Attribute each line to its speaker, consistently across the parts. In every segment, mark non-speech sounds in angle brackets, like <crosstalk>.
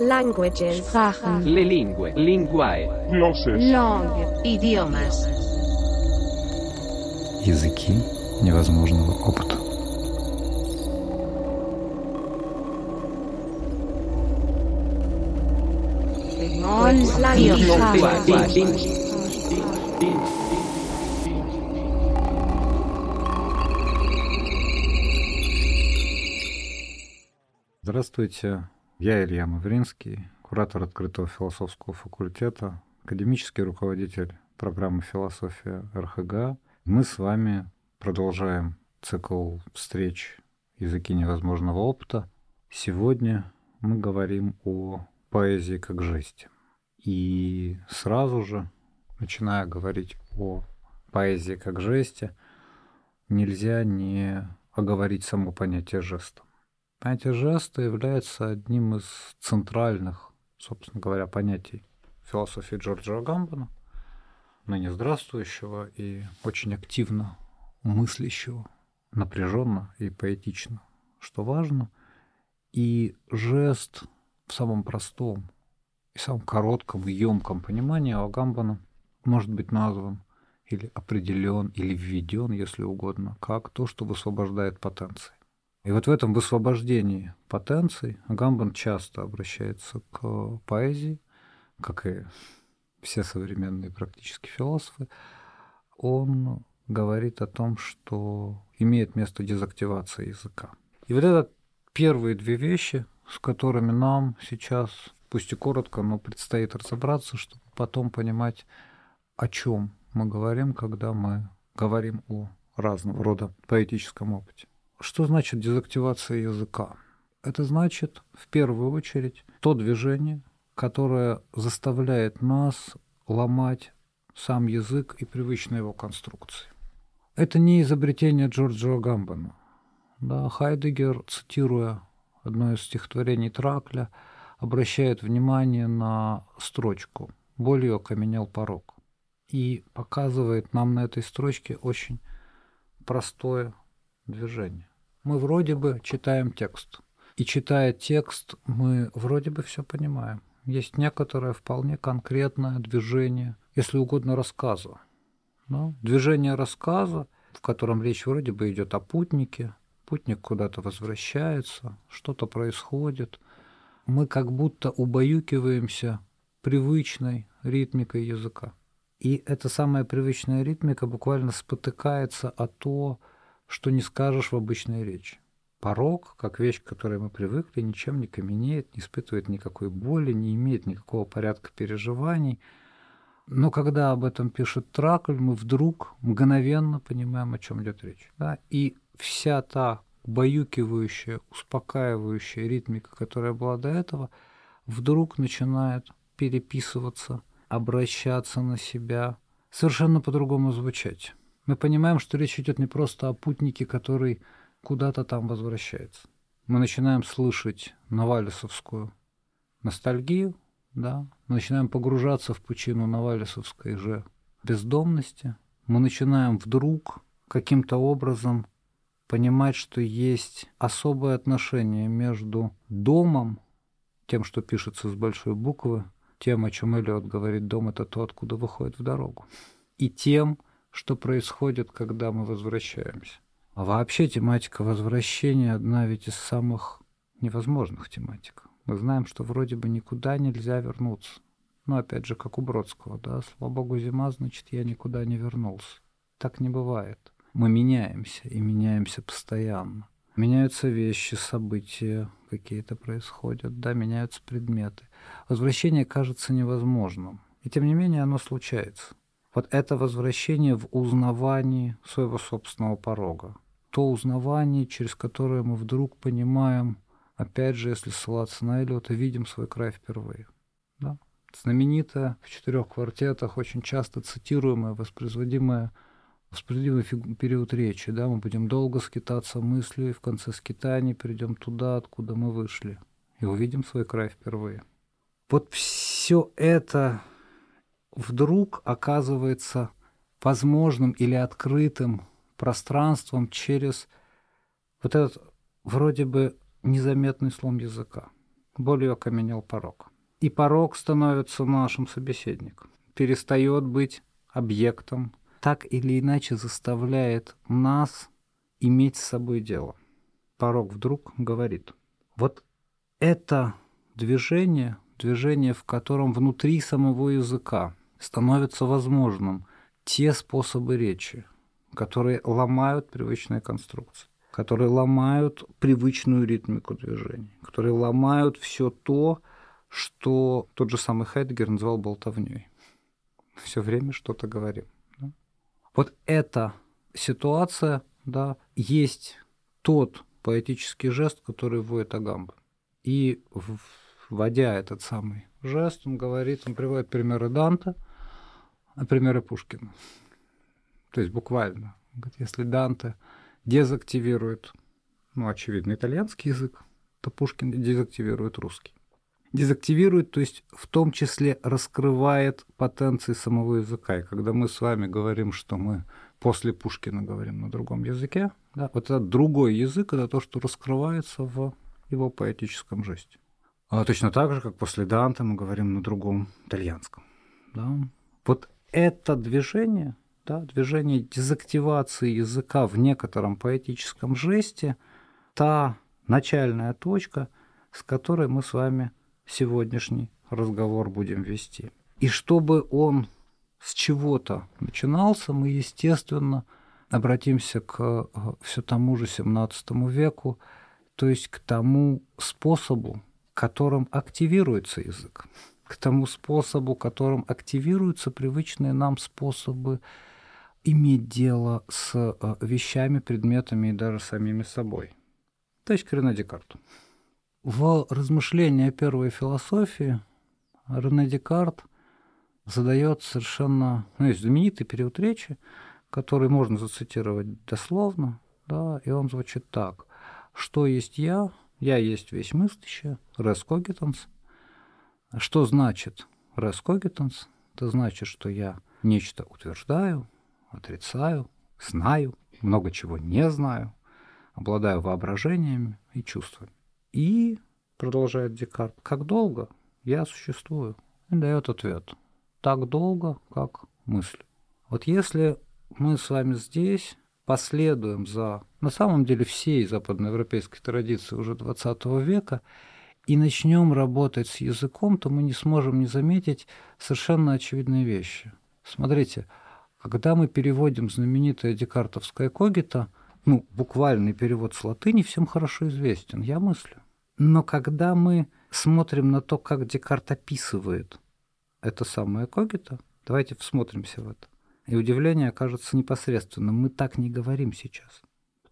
Speaker 1: Languages.
Speaker 2: Sprachen.
Speaker 3: Le lingue, linguae.
Speaker 4: Glosses.
Speaker 2: Langue. Idiomas.
Speaker 5: Языки невозможного опыта. Здравствуйте, я Илья Мавринский, куратор открытого философского факультета, академический руководитель программы «Философия РХГ». Мы с вами продолжаем цикл встреч «Языки невозможного опыта». Сегодня мы говорим о поэзии как жесте. И сразу же, начиная говорить о поэзии как жесте, нельзя не оговорить само понятие жеста. Понятие жеста является одним из центральных, собственно говоря, понятий философии Джорджа Гамбана, ныне здравствующего и очень активно мыслящего, напряженно и поэтично, что важно. И жест в самом простом и самом коротком и емком понимании у Гамбана может быть назван или определен, или введен, если угодно, как то, что высвобождает потенции. И вот в этом высвобождении потенций Гамбан часто обращается к поэзии, как и все современные практически философы. Он говорит о том, что имеет место дезактивация языка. И вот это первые две вещи, с которыми нам сейчас, пусть и коротко, но предстоит разобраться, чтобы потом понимать, о чем мы говорим, когда мы говорим о разного рода поэтическом опыте. Что значит дезактивация языка? Это значит, в первую очередь, то движение, которое заставляет нас ломать сам язык и привычные его конструкции. Это не изобретение Джорджа Гамбана. Да, Хайдегер, цитируя одно из стихотворений Тракля, обращает внимание на строчку «Болью окаменел порог» и показывает нам на этой строчке очень простое движение. Мы вроде бы читаем текст. И читая текст, мы вроде бы все понимаем. Есть некоторое вполне конкретное движение, если угодно, рассказа. Да? Движение рассказа, в котором речь вроде бы идет о путнике, путник куда-то возвращается, что-то происходит. Мы как будто убаюкиваемся привычной ритмикой языка. И эта самая привычная ритмика буквально спотыкается о то, что не скажешь в обычной речи. Порог, как вещь, к которой мы привыкли, ничем не каменеет, не испытывает никакой боли, не имеет никакого порядка переживаний. Но когда об этом пишет Тракль, мы вдруг мгновенно понимаем, о чем идет речь. Да? И вся та баюкивающая, успокаивающая ритмика, которая была до этого, вдруг начинает переписываться, обращаться на себя, совершенно по-другому звучать мы понимаем, что речь идет не просто о путнике, который куда-то там возвращается. Мы начинаем слышать навалисовскую ностальгию, да, мы начинаем погружаться в пучину навалисовской же бездомности, мы начинаем вдруг каким-то образом понимать, что есть особое отношение между домом, тем, что пишется с большой буквы, тем, о чем Эллиот говорит, дом – это то, откуда выходит в дорогу, и тем, что происходит, когда мы возвращаемся. А вообще тематика возвращения одна ведь из самых невозможных тематик. Мы знаем, что вроде бы никуда нельзя вернуться. Но опять же, как у Бродского, да, слава богу, зима, значит, я никуда не вернулся. Так не бывает. Мы меняемся, и меняемся постоянно. Меняются вещи, события какие-то происходят, да, меняются предметы. Возвращение кажется невозможным. И тем не менее оно случается. Вот это возвращение в узнавании своего собственного порога. То узнавание, через которое мы вдруг понимаем, опять же, если ссылаться на Эллиота, видим свой край впервые. Да? Знаменитая в четырех квартетах, очень часто цитируемая, воспроизводимая воспроизводимый период речи. Да? Мы будем долго скитаться мыслью, и в конце скитаний придем туда, откуда мы вышли, и увидим свой край впервые. Вот все это вдруг оказывается возможным или открытым пространством через вот этот вроде бы незаметный слом языка. более окаменел порог. И порог становится нашим собеседником, перестает быть объектом, так или иначе заставляет нас иметь с собой дело. Порог вдруг говорит, вот это движение, движение, в котором внутри самого языка становится возможным те способы речи, которые ломают привычные конструкции, которые ломают привычную ритмику движений, которые ломают все то, что тот же самый Хайдгер называл болтовней. Все время что-то говорим. Да? Вот эта ситуация, да, есть тот поэтический жест, который вводит Агамба. И вводя этот самый жест, он говорит, он приводит примеры Данта, а примеры Пушкина. То есть буквально. Если Данте дезактивирует, ну, очевидно, итальянский язык, то Пушкин дезактивирует русский. Дезактивирует, то есть в том числе раскрывает потенции самого языка. И когда мы с вами говорим, что мы после Пушкина говорим на другом языке, да, вот этот другой язык – это то, что раскрывается в его поэтическом жесте. А точно так же, как после Данте мы говорим на другом итальянском. Да. Вот это движение – да, движение дезактивации языка в некотором поэтическом жесте, та начальная точка, с которой мы с вами сегодняшний разговор будем вести. И чтобы он с чего-то начинался, мы, естественно, обратимся к э, все тому же XVII веку, то есть к тому способу, которым активируется язык, к тому способу, которым активируются привычные нам способы иметь дело с э, вещами, предметами и даже самими собой. То есть к Рене Декарту. В размышлении о первой философии Рене Декарт задает совершенно ну, есть знаменитый период речи, который можно зацитировать дословно, да, и он звучит так. Что есть я? Я есть весь мыслящий, res cogitans. Что значит cogitans? Это значит, что я нечто утверждаю, отрицаю, знаю, много чего не знаю, обладаю воображениями и чувствами. И, продолжает Декарт, как долго я существую? И дает ответ. Так долго, как мысль. Вот если мы с вами здесь последуем за, на самом деле, всей западноевропейской традиции уже XX века и начнем работать с языком, то мы не сможем не заметить совершенно очевидные вещи. Смотрите, когда мы переводим знаменитое декартовское когито, ну, буквальный перевод с латыни всем хорошо известен, я мыслю. Но когда мы смотрим на то, как Декарт описывает это самое когито, давайте всмотримся в это. И удивление окажется непосредственным. Мы так не говорим сейчас.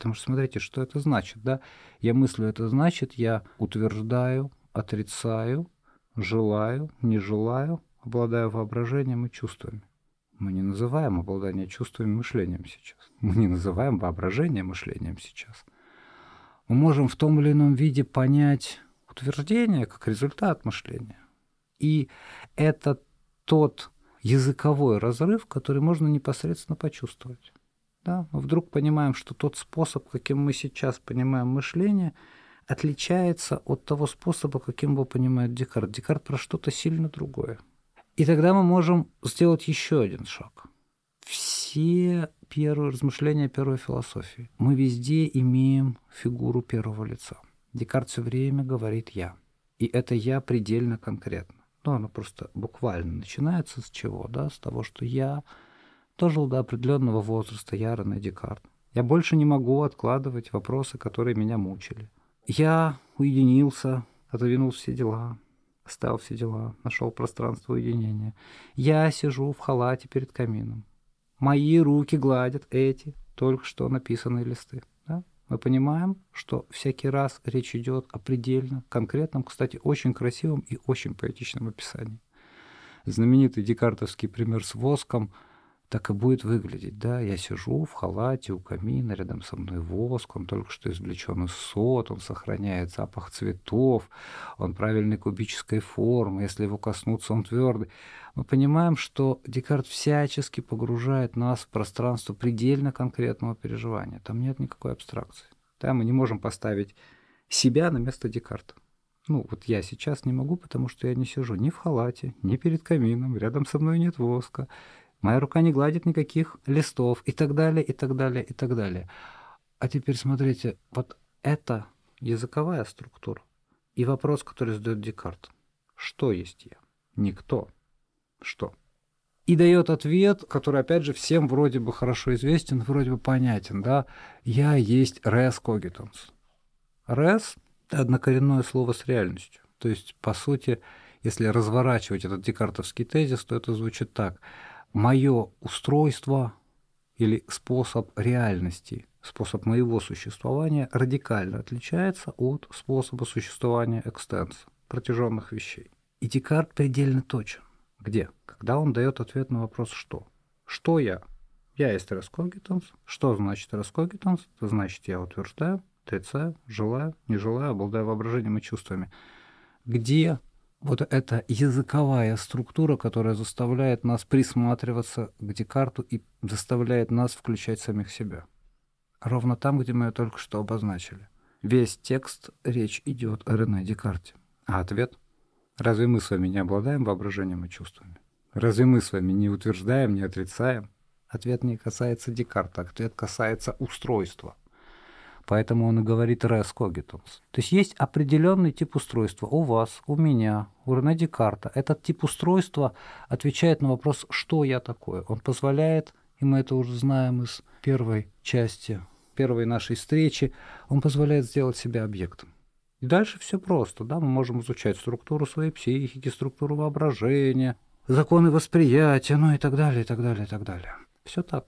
Speaker 5: Потому что смотрите, что это значит. Да? Я мыслю, это значит, я утверждаю, отрицаю, желаю, не желаю, обладаю воображением и чувствами. Мы не называем обладание чувствами мышлением сейчас. Мы не называем воображение мышлением сейчас. Мы можем в том или ином виде понять утверждение как результат мышления. И это тот языковой разрыв, который можно непосредственно почувствовать. Да? Мы вдруг понимаем, что тот способ, каким мы сейчас понимаем мышление, отличается от того способа, каким его понимает Декарт. Декарт про что-то сильно другое – и тогда мы можем сделать еще один шаг. Все первые размышления первой философии. Мы везде имеем фигуру первого лица. Декарт все время говорит «я». И это «я» предельно конкретно. Ну, оно просто буквально начинается с чего? Да? С того, что я дожил до определенного возраста, я Рене Декарт. Я больше не могу откладывать вопросы, которые меня мучили. Я уединился, отодвинул все дела, Оставил все дела, нашел пространство уединения. Я сижу в халате перед камином. Мои руки гладят эти только что написанные листы. Да? Мы понимаем, что всякий раз речь идет о предельно конкретном, кстати, очень красивом и очень поэтичном описании. Знаменитый декартовский пример с воском – так и будет выглядеть, да, я сижу в халате у камина, рядом со мной воск, он только что извлечен из сот, он сохраняет запах цветов, он правильной кубической формы, если его коснуться, он твердый. Мы понимаем, что Декарт всячески погружает нас в пространство предельно конкретного переживания. Там нет никакой абстракции. Да, мы не можем поставить себя на место Декарта. Ну, вот я сейчас не могу, потому что я не сижу ни в халате, ни перед камином, рядом со мной нет воска, моя рука не гладит никаких листов и так далее, и так далее, и так далее. А теперь смотрите, вот это языковая структура. И вопрос, который задает Декарт. Что есть я? Никто. Что? И дает ответ, который, опять же, всем вроде бы хорошо известен, вроде бы понятен, да? Я есть res cogitans. Res — это однокоренное слово с реальностью. То есть, по сути, если разворачивать этот декартовский тезис, то это звучит так. Мое устройство или способ реальности, способ моего существования радикально отличается от способа существования экстенса, протяженных вещей. И Декарт предельно точен. Где? Когда он дает ответ на вопрос «что?». Что я? Я есть раскогитанс. Что значит раскогитанс? Это значит, я утверждаю, отрицаю, желаю, не желаю, обладаю воображением и чувствами. Где вот эта языковая структура, которая заставляет нас присматриваться к Декарту и заставляет нас включать самих себя. Ровно там, где мы ее только что обозначили. Весь текст, речь идет о Рене Декарте. А ответ Разве мы с вами не обладаем воображением и чувствами? Разве мы с вами не утверждаем, не отрицаем? Ответ не касается Декарта, ответ касается устройства. Поэтому он и говорит res cogitans. То есть есть определенный тип устройства у вас, у меня, у Рене Декарта. Этот тип устройства отвечает на вопрос, что я такое. Он позволяет, и мы это уже знаем из первой части, первой нашей встречи, он позволяет сделать себя объектом. И дальше все просто, да, мы можем изучать структуру своей психики, структуру воображения, законы восприятия, ну и так далее, и так далее, и так далее. Все так.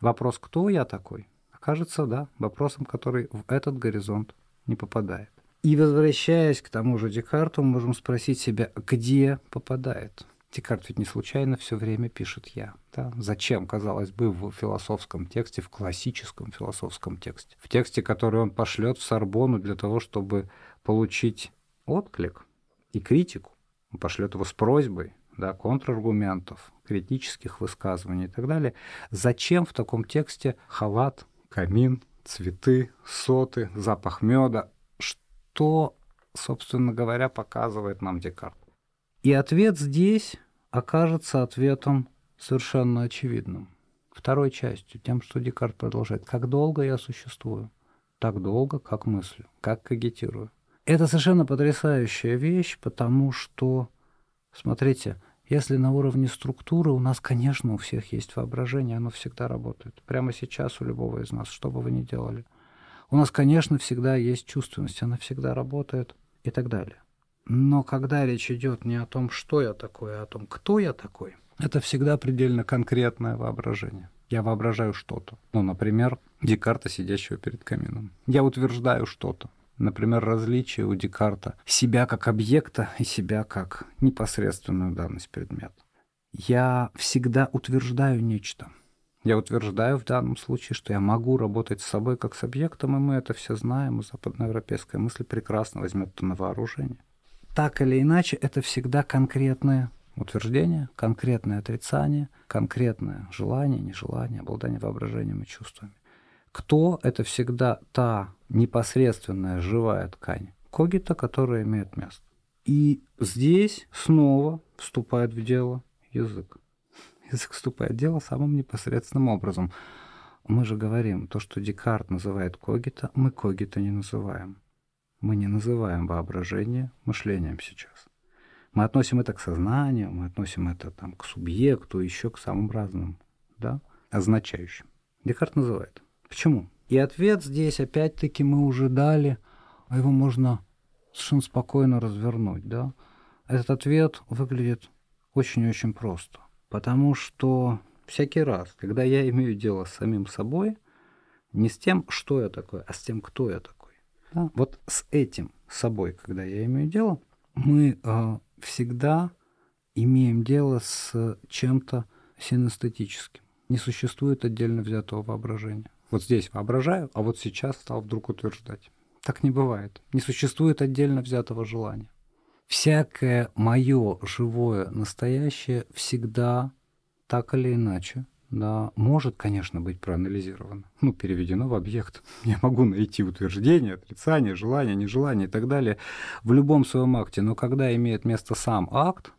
Speaker 5: Вопрос, кто я такой, окажется, да, вопросом, который в этот горизонт не попадает. И возвращаясь к тому же Декарту, мы можем спросить себя, где попадает. Декарт ведь не случайно все время пишет «я». Да? Зачем, казалось бы, в философском тексте, в классическом философском тексте, в тексте, который он пошлет в Сорбону для того, чтобы получить отклик и критику, он пошлет его с просьбой, да, контраргументов, критических высказываний и так далее. Зачем в таком тексте халат, камин, цветы, соты, запах меда? Что, собственно говоря, показывает нам Декарт? И ответ здесь окажется ответом совершенно очевидным. Второй частью, тем, что Декарт продолжает. Как долго я существую? Так долго, как мыслю, как когитирую. Это совершенно потрясающая вещь, потому что, смотрите, если на уровне структуры у нас, конечно, у всех есть воображение, оно всегда работает. Прямо сейчас у любого из нас, что бы вы ни делали. У нас, конечно, всегда есть чувственность, она всегда работает и так далее. Но когда речь идет не о том, что я такой, а о том, кто я такой, это всегда предельно конкретное воображение. Я воображаю что-то. Ну, например, Декарта, сидящего перед камином. Я утверждаю что-то. Например, различие у Декарта себя как объекта и себя как непосредственную данность предмета. Я всегда утверждаю нечто. Я утверждаю в данном случае, что я могу работать с собой как с объектом, и мы это все знаем, и западноевропейская мысль прекрасно возьмет это на вооружение. Так или иначе, это всегда конкретное утверждение, конкретное отрицание, конкретное желание, нежелание, обладание воображением и чувствами. Кто – это всегда та непосредственная живая ткань когита, которая имеет место. И здесь снова вступает в дело язык. <laughs> Язык вступает в дело самым непосредственным образом. Мы же говорим, то, что Декарт называет когита, мы когита не называем. Мы не называем воображение мышлением сейчас. Мы относим это к сознанию, мы относим это там, к субъекту, еще к самым разным, да, означающим. Декарт называет. Почему? И ответ здесь, опять-таки, мы уже дали, а его можно совершенно спокойно развернуть. Да? Этот ответ выглядит очень-очень просто. Потому что всякий раз, когда я имею дело с самим собой, не с тем, что я такой, а с тем, кто я такой. Да? Вот с этим собой, когда я имею дело, мы э, всегда имеем дело с чем-то синестетическим. Не существует отдельно взятого воображения. Вот здесь воображаю, а вот сейчас стал вдруг утверждать. Так не бывает. Не существует отдельно взятого желания. Всякое мое живое настоящее всегда так или иначе да, может, конечно, быть проанализировано, ну, переведено в объект. <laughs> Я могу найти утверждение, отрицание, желание, нежелание и так далее в любом своем акте. Но когда имеет место сам акт,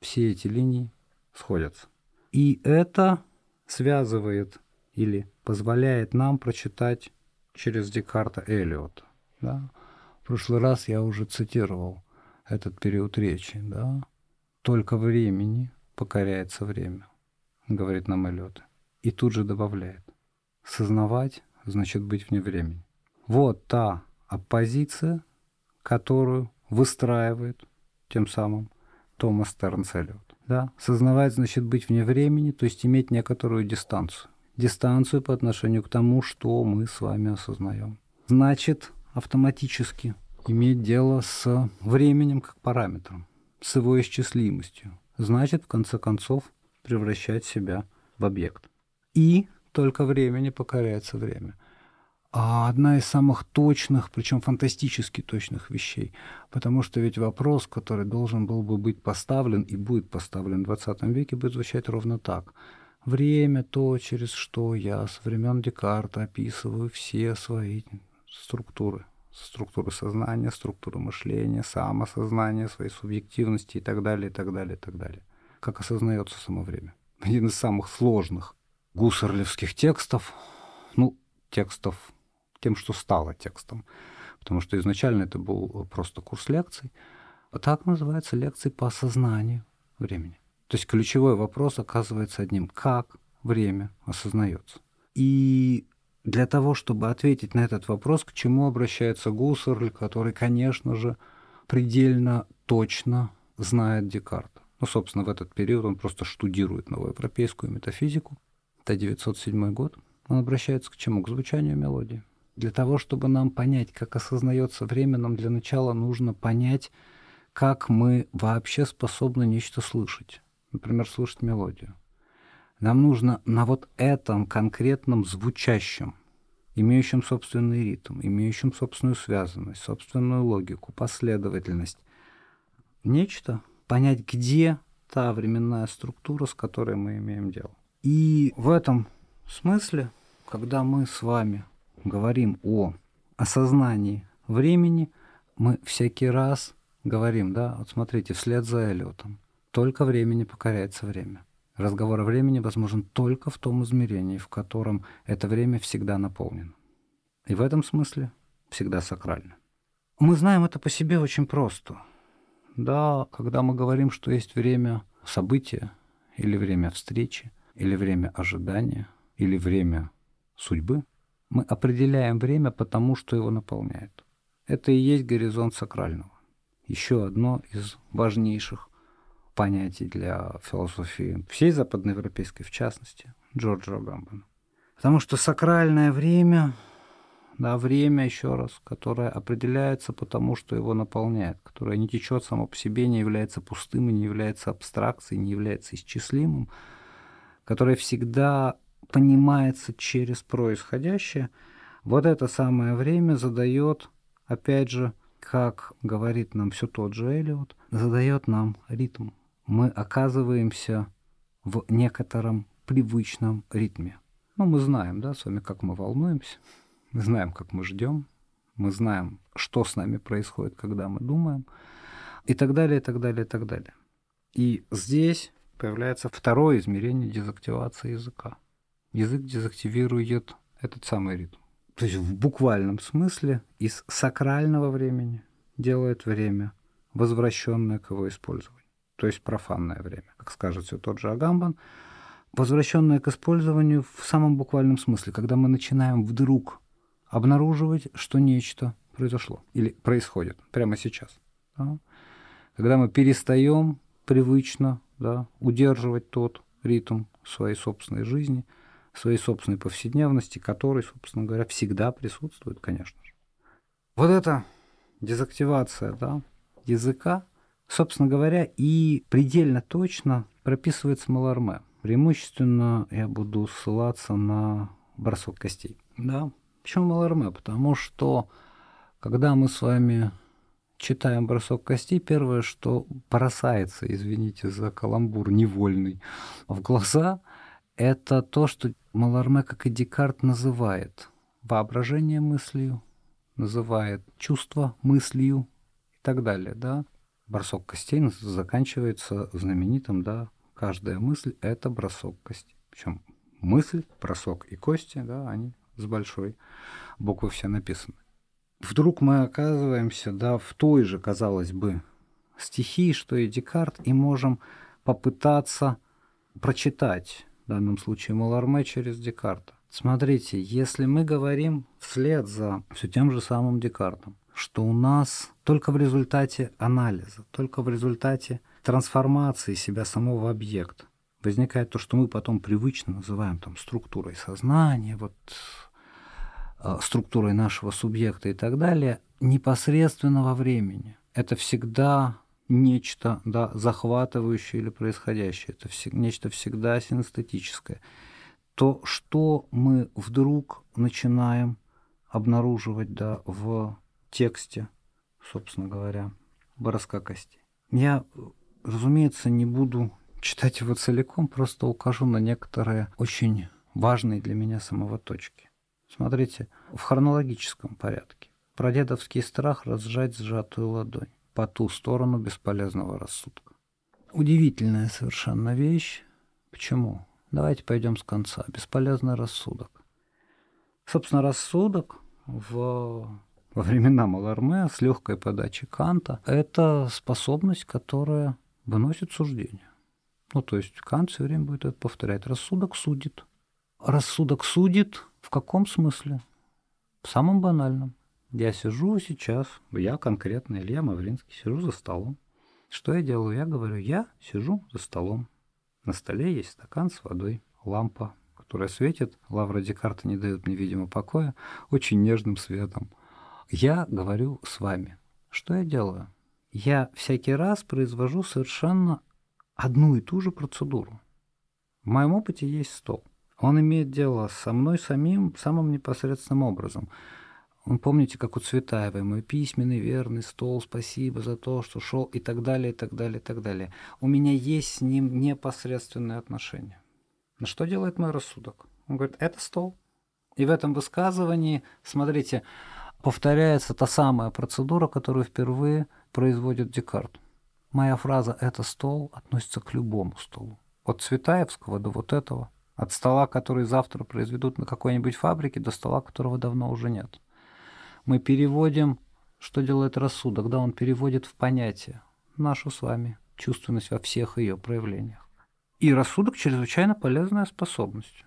Speaker 5: все эти линии сходятся. И это связывает или позволяет нам прочитать через Декарта Элиота. Да? В прошлый раз я уже цитировал этот период речи. Да? Только времени покоряется время, говорит нам Эллиот. И тут же добавляет. Сознавать значит быть вне времени. Вот та оппозиция, которую выстраивает тем самым Томас Тернс Эллиот. Да? Сознавать значит быть вне времени, то есть иметь некоторую дистанцию. Дистанцию по отношению к тому, что мы с вами осознаем. Значит, автоматически иметь дело с временем как параметром, с его исчислимостью. Значит, в конце концов, превращать себя в объект. И только времени покоряется время. А одна из самых точных, причем фантастически точных вещей. Потому что ведь вопрос, который должен был бы быть поставлен и будет поставлен в 20 веке, будет звучать ровно так. Время то, через что я со времен Декарта описываю все свои структуры структуры сознания, структуры мышления, самосознания, своей субъективности и так далее, и так далее, и так далее. Как осознается само время. <laughs> Один из самых сложных гусарлевских текстов, ну, текстов тем, что стало текстом, потому что изначально это был просто курс лекций, а так называется лекции по осознанию времени. То есть ключевой вопрос оказывается одним, как время осознается. И для того, чтобы ответить на этот вопрос, к чему обращается Гуссерль, который, конечно же, предельно точно знает Декарта. Ну, собственно, в этот период он просто штудирует новоевропейскую метафизику. Это 907 год. Он обращается к чему? К звучанию мелодии. Для того, чтобы нам понять, как осознается время, нам для начала нужно понять, как мы вообще способны нечто слышать. Например, слышать мелодию. Нам нужно на вот этом конкретном звучащем, имеющем собственный ритм, имеющем собственную связанность, собственную логику, последовательность, нечто, понять, где та временная структура, с которой мы имеем дело. И в этом смысле, когда мы с вами говорим о осознании времени, мы всякий раз говорим, да, вот смотрите, вслед за Эллиотом, только времени покоряется время. Разговор о времени возможен только в том измерении, в котором это время всегда наполнено. И в этом смысле всегда сакрально. Мы знаем это по себе очень просто. Да, когда мы говорим, что есть время события, или время встречи, или время ожидания, или время судьбы, мы определяем время потому, что его наполняет. Это и есть горизонт сакрального. Еще одно из важнейших понятий для философии всей западноевропейской, в частности, Джорджа Гамбана. Потому что сакральное время, да, время, еще раз, которое определяется потому, что его наполняет, которое не течет само по себе, не является пустым и не является абстракцией, не является исчислимым, которое всегда понимается через происходящее, вот это самое время задает, опять же, как говорит нам все тот же Элиот, задает нам ритм мы оказываемся в некотором привычном ритме. Ну, мы знаем, да, с вами, как мы волнуемся, мы знаем, как мы ждем, мы знаем, что с нами происходит, когда мы думаем, и так далее, и так далее, и так далее. И здесь появляется второе измерение дезактивации языка. Язык дезактивирует этот самый ритм. То есть в буквальном смысле из сакрального времени делает время, возвращенное к его использованию то есть профанное время, как скажет все тот же Агамбан, возвращенное к использованию в самом буквальном смысле, когда мы начинаем вдруг обнаруживать, что нечто произошло или происходит прямо сейчас. Да? Когда мы перестаем привычно да, удерживать тот ритм своей собственной жизни, своей собственной повседневности, который, собственно говоря, всегда присутствует, конечно же. Вот эта дезактивация да, языка, собственно говоря, и предельно точно прописывается Маларме. Преимущественно я буду ссылаться на бросок костей. Да. Почему Маларме? Потому что, когда мы с вами читаем бросок костей, первое, что бросается, извините за каламбур невольный, в глаза, это то, что Маларме, как и Декарт, называет воображение мыслью, называет чувство мыслью и так далее, да. Бросок костей заканчивается знаменитым, да, каждая мысль — это бросок костей. Причем мысль, бросок и кости, да, они с большой буквы все написаны. Вдруг мы оказываемся, да, в той же, казалось бы, стихии, что и Декарт, и можем попытаться прочитать, в данном случае Маларме через Декарта. Смотрите, если мы говорим вслед за все тем же самым Декартом, что у нас только в результате анализа, только в результате трансформации себя самого объекта возникает то, что мы потом привычно называем там структурой сознания, вот э, структурой нашего субъекта и так далее, непосредственно во времени. Это всегда нечто да, захватывающее или происходящее, это вс- нечто всегда синестетическое. То, что мы вдруг начинаем обнаруживать да, в тексте, собственно говоря, бороска кости. Я, разумеется, не буду читать его целиком, просто укажу на некоторые очень важные для меня самого точки. Смотрите, в хронологическом порядке. Прадедовский страх разжать сжатую ладонь по ту сторону бесполезного рассудка. Удивительная совершенно вещь. Почему? Давайте пойдем с конца. Бесполезный рассудок. Собственно, рассудок в во времена Маларме с легкой подачи Канта, это способность, которая выносит суждение. Ну, то есть Кант все время будет это повторять. Рассудок судит. Рассудок судит в каком смысле? В самом банальном. Я сижу сейчас, я конкретно, Илья Мавринский, сижу за столом. Что я делаю? Я говорю, я сижу за столом. На столе есть стакан с водой, лампа, которая светит. Лавра Декарта не дает мне, видимо, покоя, очень нежным светом. Я говорю с вами. Что я делаю? Я всякий раз произвожу совершенно одну и ту же процедуру. В моем опыте есть стол. Он имеет дело со мной самим самым непосредственным образом. Он, помните, как у Цветаевой, мой письменный верный стол, спасибо за то, что шел, и так далее, и так далее, и так далее. У меня есть с ним непосредственные отношения. Но что делает мой рассудок? Он говорит, это стол. И в этом высказывании, смотрите, повторяется та самая процедура, которую впервые производит Декарт. Моя фраза «это стол» относится к любому столу. От Цветаевского до вот этого. От стола, который завтра произведут на какой-нибудь фабрике, до стола, которого давно уже нет. Мы переводим, что делает рассудок, да, он переводит в понятие нашу с вами чувственность во всех ее проявлениях. И рассудок чрезвычайно полезная способность.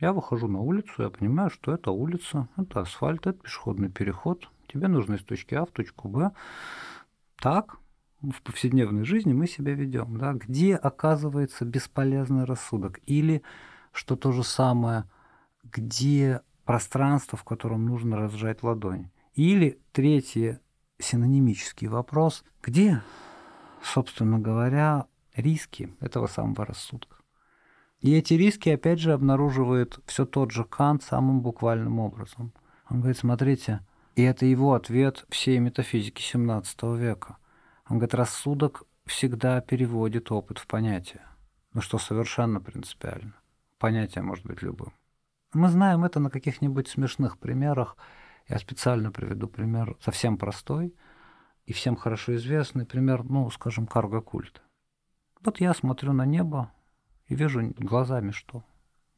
Speaker 5: Я выхожу на улицу, я понимаю, что это улица, это асфальт, это пешеходный переход. Тебе нужно из точки А в точку Б. Так, в повседневной жизни мы себя ведем. Да? Где оказывается бесполезный рассудок? Или, что то же самое, где пространство, в котором нужно разжать ладонь? Или третий синонимический вопрос, где, собственно говоря, риски этого самого рассудка? И эти риски, опять же, обнаруживает все тот же Кант самым буквальным образом. Он говорит, смотрите, и это его ответ всей метафизики XVII века. Он говорит, рассудок всегда переводит опыт в понятие. Ну что совершенно принципиально. Понятие может быть любым. Мы знаем это на каких-нибудь смешных примерах. Я специально приведу пример совсем простой и всем хорошо известный пример, ну, скажем, карго-культа. Вот я смотрю на небо, и вижу глазами что?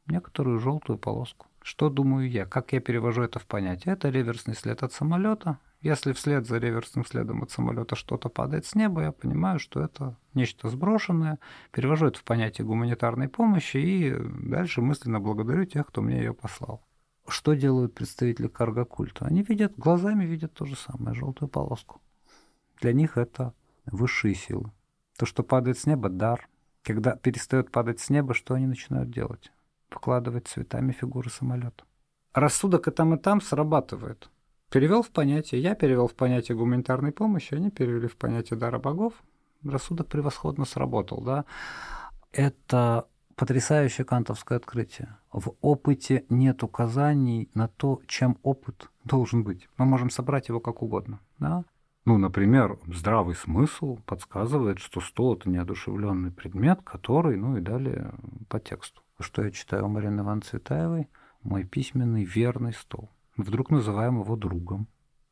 Speaker 5: Некоторую желтую полоску. Что думаю я? Как я перевожу это в понятие? Это реверсный след от самолета. Если вслед за реверсным следом от самолета что-то падает с неба, я понимаю, что это нечто сброшенное, перевожу это в понятие гуманитарной помощи и дальше мысленно благодарю тех, кто мне ее послал. Что делают представители карго-культа? Они видят, глазами видят то же самое, желтую полоску. Для них это высшие силы. То, что падает с неба, дар – когда перестает падать с неба, что они начинают делать? Вкладывать цветами фигуры самолета. Рассудок и там, и там срабатывает. Перевел в понятие, я перевел в понятие гуманитарной помощи, они перевели в понятие дара богов. Рассудок превосходно сработал, да. Это потрясающее кантовское открытие. В опыте нет указаний на то, чем опыт должен быть. Мы можем собрать его как угодно. Да? Ну, например, здравый смысл подсказывает, что стол – это неодушевленный предмет, который, ну и далее по тексту. что я читаю у Марины Ивановны Цветаевой, мой письменный верный стол. Вдруг называем его другом.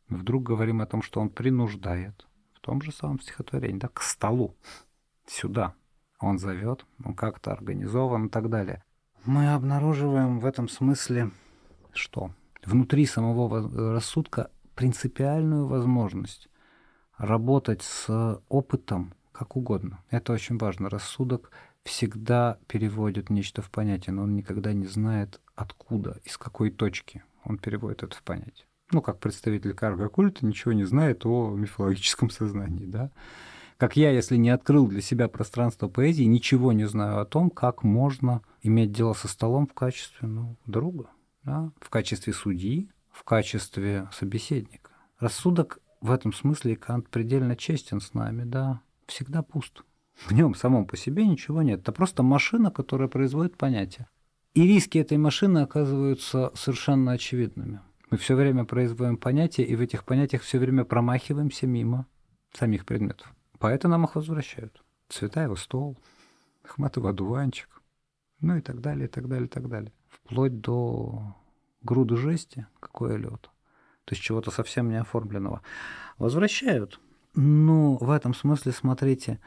Speaker 5: Вдруг говорим о том, что он принуждает. В том же самом стихотворении, да, к столу, сюда. Он зовет, он как-то организован и так далее. Мы обнаруживаем в этом смысле, что внутри самого рассудка принципиальную возможность работать с опытом как угодно. Это очень важно. Рассудок всегда переводит нечто в понятие, но он никогда не знает, откуда, из какой точки он переводит это в понятие. Ну, как представитель карго-культа ничего не знает о мифологическом сознании, да. Как я, если не открыл для себя пространство поэзии, ничего не знаю о том, как можно иметь дело со столом в качестве ну, друга, да? в качестве судьи, в качестве собеседника. Рассудок в этом смысле Кант предельно честен с нами, да, всегда пуст. В нем самом по себе ничего нет. Это просто машина, которая производит понятия. И риски этой машины оказываются совершенно очевидными. Мы все время производим понятия, и в этих понятиях все время промахиваемся мимо самих предметов. Поэты нам их возвращают. Цветаева стол, Ахматова одуванчик, ну и так далее, и так далее, и так далее. Вплоть до груды жести, какой лед, то есть чего-то совсем не оформленного. Возвращают. Ну, в этом смысле, смотрите,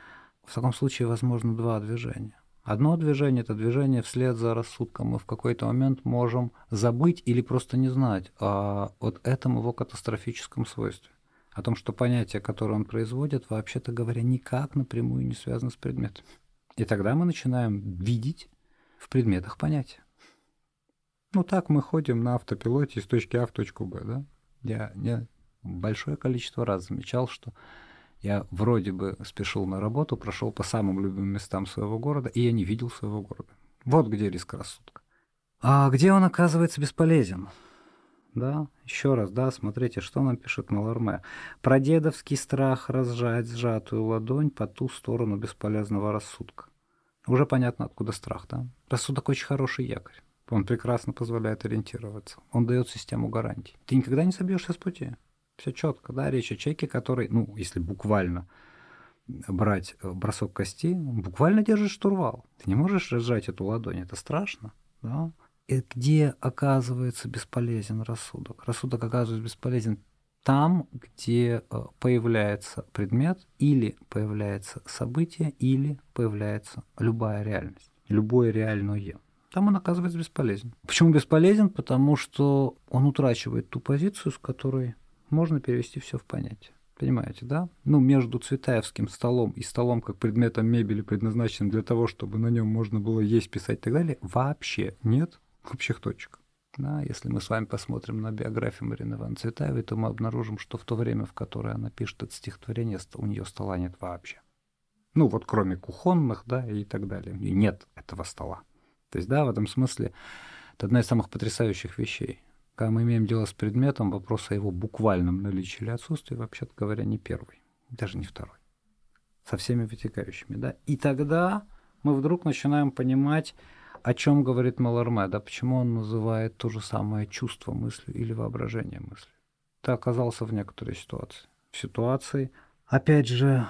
Speaker 5: в таком случае возможно два движения. Одно движение – это движение вслед за рассудком. Мы в какой-то момент можем забыть или просто не знать о вот этом его катастрофическом свойстве. О том, что понятие, которое он производит, вообще-то говоря, никак напрямую не связано с предметом. И тогда мы начинаем видеть в предметах понятия. Ну так мы ходим на автопилоте из точки А в точку Б, да? Я, я большое количество раз замечал, что я вроде бы спешил на работу, прошел по самым любимым местам своего города, и я не видел своего города. Вот где риск рассудка. А где он оказывается бесполезен? Да, еще раз, да, смотрите, что нам пишет Маларме. Про дедовский страх разжать сжатую ладонь по ту сторону бесполезного рассудка. Уже понятно, откуда страх, да? Рассудок очень хороший якорь. Он прекрасно позволяет ориентироваться. Он дает систему гарантий. Ты никогда не собьешься с пути. Все четко, да, речь о человеке, который, ну, если буквально брать э, бросок кости, буквально держит штурвал. Ты не можешь разжать эту ладонь, это страшно, да. И где оказывается бесполезен рассудок? Рассудок оказывается бесполезен там, где э, появляется предмет, или появляется событие, или появляется любая реальность, любое реальное. Там он оказывается бесполезен. Почему бесполезен? Потому что он утрачивает ту позицию, с которой можно перевести все в понятие. Понимаете, да? Ну, между Цветаевским столом и столом как предметом мебели, предназначенным для того, чтобы на нем можно было есть, писать и так далее, вообще нет общих точек. Да, если мы с вами посмотрим на биографию Марины Ивановны Цветаевой, то мы обнаружим, что в то время, в которое она пишет это стихотворение, у нее стола нет вообще. Ну, вот кроме кухонных, да, и так далее. И нет этого стола. То есть, да, в этом смысле это одна из самых потрясающих вещей. Когда мы имеем дело с предметом, вопрос о его буквальном наличии или отсутствии, вообще-то говоря, не первый, даже не второй. Со всеми вытекающими, да. И тогда мы вдруг начинаем понимать, о чем говорит Маларме, да, почему он называет то же самое чувство мысли или воображение мысли. Ты оказался в некоторой ситуации. В ситуации, опять же,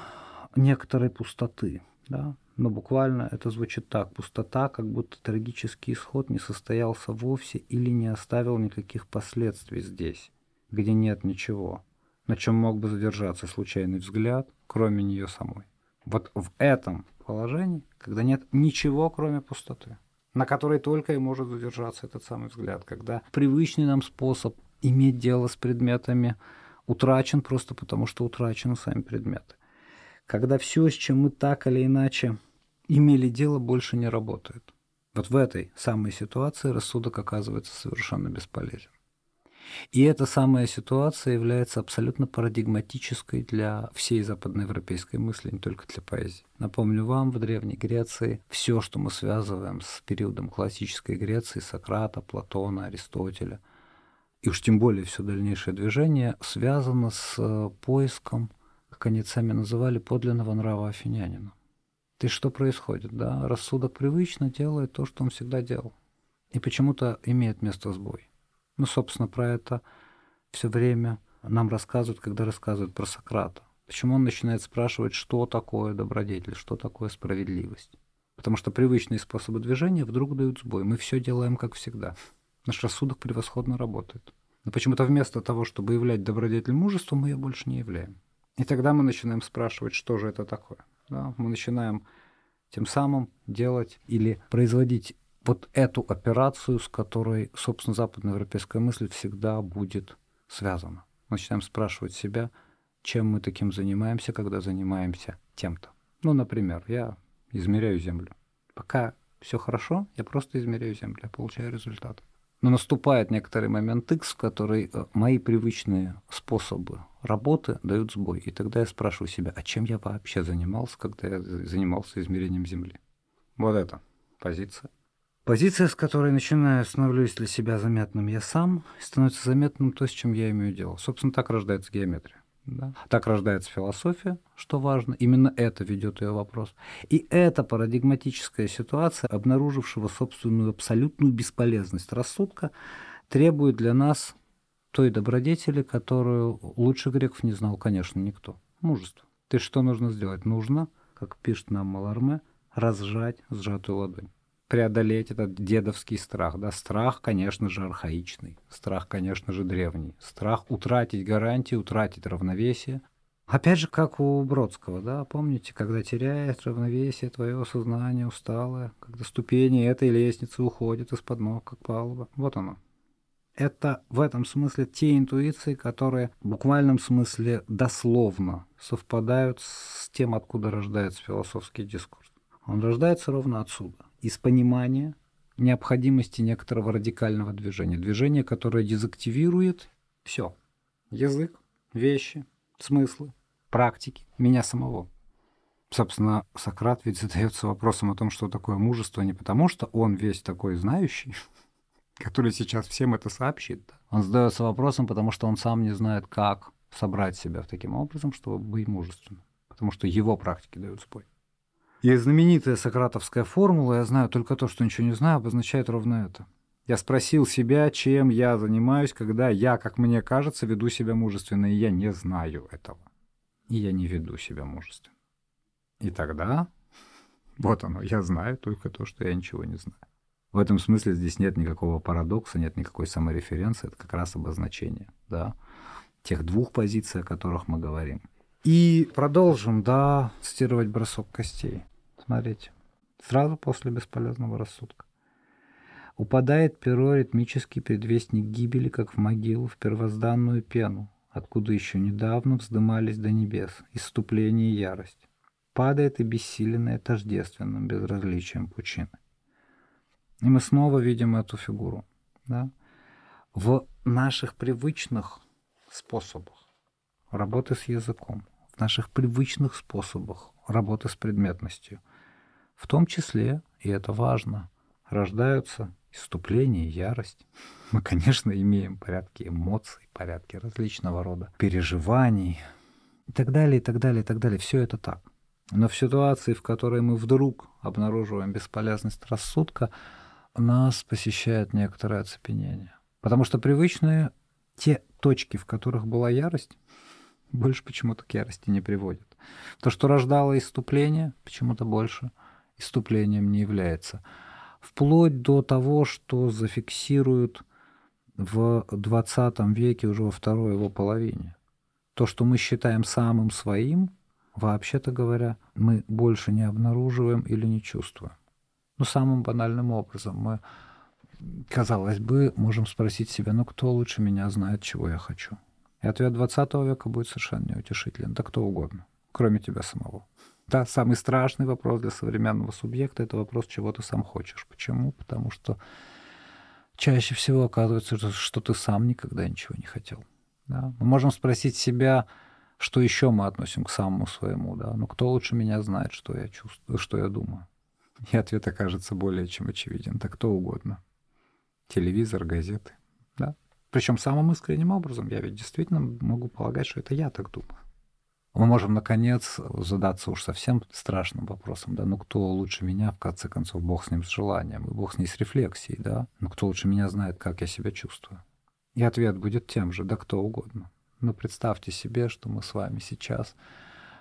Speaker 5: некоторой пустоты, да, но буквально это звучит так. Пустота, как будто трагический исход не состоялся вовсе или не оставил никаких последствий здесь, где нет ничего, на чем мог бы задержаться случайный взгляд, кроме нее самой. Вот в этом положении, когда нет ничего, кроме пустоты, на которой только и может задержаться этот самый взгляд, когда привычный нам способ иметь дело с предметами утрачен просто потому, что утрачены сами предметы. Когда все, с чем мы так или иначе имели дело, больше не работает. Вот в этой самой ситуации рассудок оказывается совершенно бесполезен. И эта самая ситуация является абсолютно парадигматической для всей западноевропейской мысли, не только для поэзии. Напомню вам, в Древней Греции все, что мы связываем с периодом классической Греции, Сократа, Платона, Аристотеля, и уж тем более все дальнейшее движение, связано с поиском, как они сами называли, подлинного нрава афинянина. Ты что происходит, да? Рассудок привычно делает то, что он всегда делал. И почему-то имеет место сбой. Ну, собственно, про это все время нам рассказывают, когда рассказывают про Сократа. Почему он начинает спрашивать, что такое добродетель, что такое справедливость. Потому что привычные способы движения вдруг дают сбой. Мы все делаем как всегда. Наш рассудок превосходно работает. Но почему-то вместо того, чтобы являть добродетель мужества, мы ее больше не являем. И тогда мы начинаем спрашивать, что же это такое. Да? Мы начинаем тем самым делать или производить вот эту операцию, с которой, собственно, западноевропейская мысль всегда будет связана. Мы начинаем спрашивать себя, чем мы таким занимаемся, когда занимаемся тем-то. Ну, например, я измеряю Землю. Пока все хорошо, я просто измеряю Землю, я получаю результат. Но наступает некоторый момент X, в который э, мои привычные способы работы дают сбой. И тогда я спрашиваю себя, а чем я вообще занимался, когда я занимался измерением Земли? Вот это позиция. Позиция, с которой начинаю, становлюсь для себя заметным я сам, становится заметным то, с чем я имею дело. Собственно, так рождается геометрия. Да? Так рождается философия, что важно. Именно это ведет ее вопрос. И эта парадигматическая ситуация, обнаружившего собственную абсолютную бесполезность рассудка, требует для нас той добродетели, которую лучше греков не знал, конечно, никто. Мужество. Ты что нужно сделать? Нужно, как пишет нам Маларме, разжать сжатую ладонь преодолеть этот дедовский страх. Да? Страх, конечно же, архаичный. Страх, конечно же, древний. Страх утратить гарантии, утратить равновесие. Опять же, как у Бродского, да, помните, когда теряет равновесие твое сознание усталое, когда ступени этой лестницы уходят из-под ног, как палуба. Вот оно. Это в этом смысле те интуиции, которые в буквальном смысле дословно совпадают с тем, откуда рождается философский дискурс. Он рождается ровно отсюда из понимания необходимости некоторого радикального движения. Движение, которое дезактивирует все. Язык, вещи, смыслы, практики, меня самого. Собственно, Сократ ведь задается вопросом о том, что такое мужество, не потому что он весь такой знающий, который сейчас всем это сообщит. Он задается вопросом, потому что он сам не знает, как собрать себя таким образом, чтобы быть мужественным. Потому что его практики дают сбой. И знаменитая сократовская формула «я знаю только то, что ничего не знаю» обозначает ровно это. Я спросил себя, чем я занимаюсь, когда я, как мне кажется, веду себя мужественно, и я не знаю этого. И я не веду себя мужественно. И тогда, вот оно, я знаю только то, что я ничего не знаю. В этом смысле здесь нет никакого парадокса, нет никакой самореференции, это как раз обозначение, да, тех двух позиций, о которых мы говорим – и продолжим, да, цитировать бросок костей. Смотрите. Сразу после бесполезного рассудка. Упадает перо ритмический предвестник гибели, как в могилу, в первозданную пену, откуда еще недавно вздымались до небес иступление и ярость. Падает и бессиленное тождественным безразличием пучины. И мы снова видим эту фигуру. Да? В наших привычных способах работы с языком, в наших привычных способах работы с предметностью. В том числе, и это важно, рождаются иступление, ярость. <laughs> Мы, конечно, имеем порядки эмоций, порядки различного рода переживаний и так далее, и так далее, и так далее. Все это так. Но в ситуации, в которой мы вдруг обнаруживаем бесполезность рассудка, нас посещает некоторое оцепенение. Потому что привычные те точки, в которых была ярость, больше почему-то к ярости не приводит. То, что рождало иступление, почему-то больше иступлением не является. Вплоть до того, что зафиксируют в 20 веке, уже во второй его половине. То, что мы считаем самым своим, вообще-то говоря, мы больше не обнаруживаем или не чувствуем. Ну, самым банальным образом мы, казалось бы, можем спросить себя, ну, кто лучше меня знает, чего я хочу? И ответ 20 века будет совершенно неутешителен. Да кто угодно, кроме тебя самого. Да, самый страшный вопрос для современного субъекта – это вопрос, чего ты сам хочешь. Почему? Потому что чаще всего оказывается, что ты сам никогда ничего не хотел. Да? Мы можем спросить себя, что еще мы относим к самому своему. Да? Ну, кто лучше меня знает, что я чувствую, что я думаю? И ответ окажется более чем очевиден. Да кто угодно. Телевизор, газеты. Да? Причем самым искренним образом. Я ведь действительно могу полагать, что это я так думаю. Мы можем, наконец, задаться уж совсем страшным вопросом, да, ну кто лучше меня, в конце концов, Бог с ним с желанием, и Бог с ней с рефлексией, да, ну кто лучше меня знает, как я себя чувствую. И ответ будет тем же, да кто угодно. Но представьте себе, что мы с вами сейчас